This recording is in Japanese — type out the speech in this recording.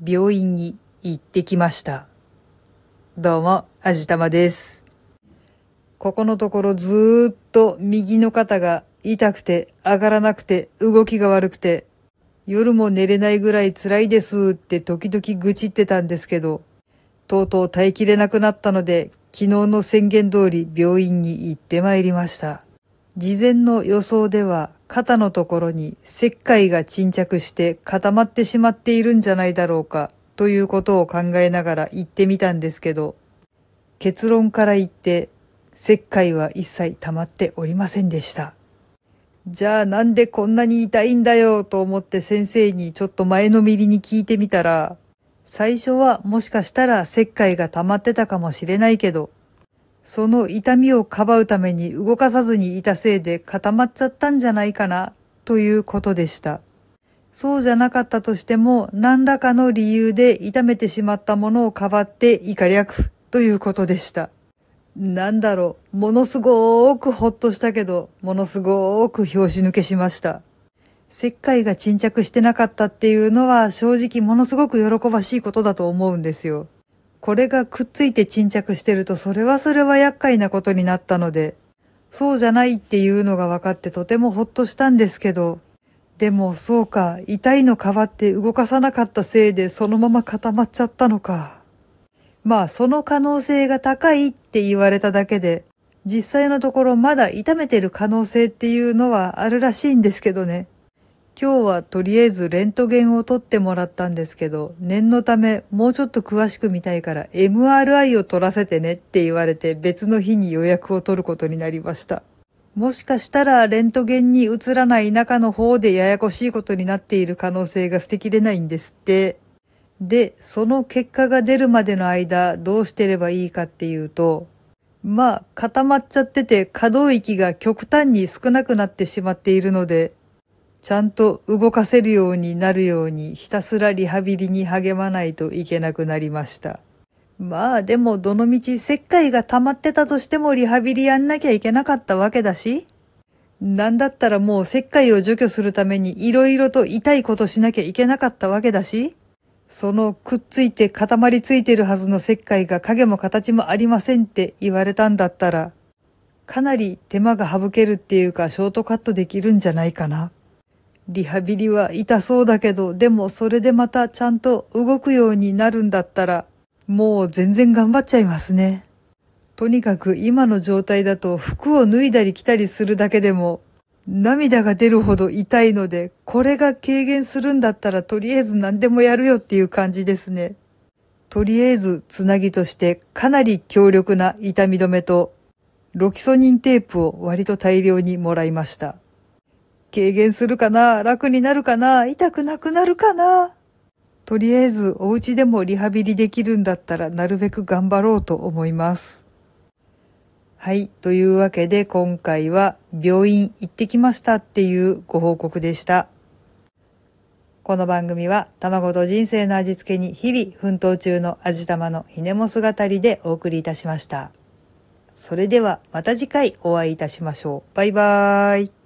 病院に行ってきました。どうも、あじたまです。ここのところずーっと右の肩が痛くて上がらなくて動きが悪くて夜も寝れないぐらい辛いですって時々愚痴ってたんですけど、とうとう耐えきれなくなったので昨日の宣言通り病院に行ってまいりました。事前の予想では肩のところに石灰が沈着して固まってしまっているんじゃないだろうかということを考えながら行ってみたんですけど、結論から言って石灰は一切溜まっておりませんでした。じゃあなんでこんなに痛いんだよと思って先生にちょっと前のめりに聞いてみたら、最初はもしかしたら石灰が溜まってたかもしれないけど、その痛みをかばうために動かさずにいたせいで固まっちゃったんじゃないかな、ということでした。そうじゃなかったとしても、何らかの理由で痛めてしまったものをかばって以下略、ということでした。なんだろう、ものすごーくほっとしたけど、ものすごーく拍子抜けしました。石灰が沈着してなかったっていうのは正直ものすごく喜ばしいことだと思うんですよ。これがくっついて沈着してるとそれはそれは厄介なことになったので、そうじゃないっていうのが分かってとてもほっとしたんですけど、でもそうか、痛いのかばって動かさなかったせいでそのまま固まっちゃったのか。まあその可能性が高いって言われただけで、実際のところまだ痛めてる可能性っていうのはあるらしいんですけどね。今日はとりあえずレントゲンを取ってもらったんですけど、念のためもうちょっと詳しく見たいから MRI を取らせてねって言われて別の日に予約を取ることになりました。もしかしたらレントゲンに映らない中の方でややこしいことになっている可能性が捨てきれないんですって。で、その結果が出るまでの間どうしてればいいかっていうと、まあ固まっちゃってて可動域が極端に少なくなってしまっているので、ちゃんと動かせるようになるようにひたすらリハビリに励まないといけなくなりました。まあでもどのみち石灰が溜まってたとしてもリハビリやんなきゃいけなかったわけだし、なんだったらもう石灰を除去するために色々と痛いことしなきゃいけなかったわけだし、そのくっついて固まりついてるはずの石灰が影も形もありませんって言われたんだったら、かなり手間が省けるっていうかショートカットできるんじゃないかな。リハビリは痛そうだけど、でもそれでまたちゃんと動くようになるんだったら、もう全然頑張っちゃいますね。とにかく今の状態だと服を脱いだり着たりするだけでも涙が出るほど痛いので、これが軽減するんだったらとりあえず何でもやるよっていう感じですね。とりあえずつなぎとしてかなり強力な痛み止めとロキソニンテープを割と大量にもらいました。軽減するかな？楽になるかな？痛くなくなるかな？とりあえずお家でもリハビリできるんだったらなるべく頑張ろうと思います。はい。というわけで今回は病院行ってきましたっていうご報告でした。この番組は卵と人生の味付けに日々奮闘中の味玉のひねも姿りでお送りいたしました。それではまた次回お会いいたしましょう。バイバーイ。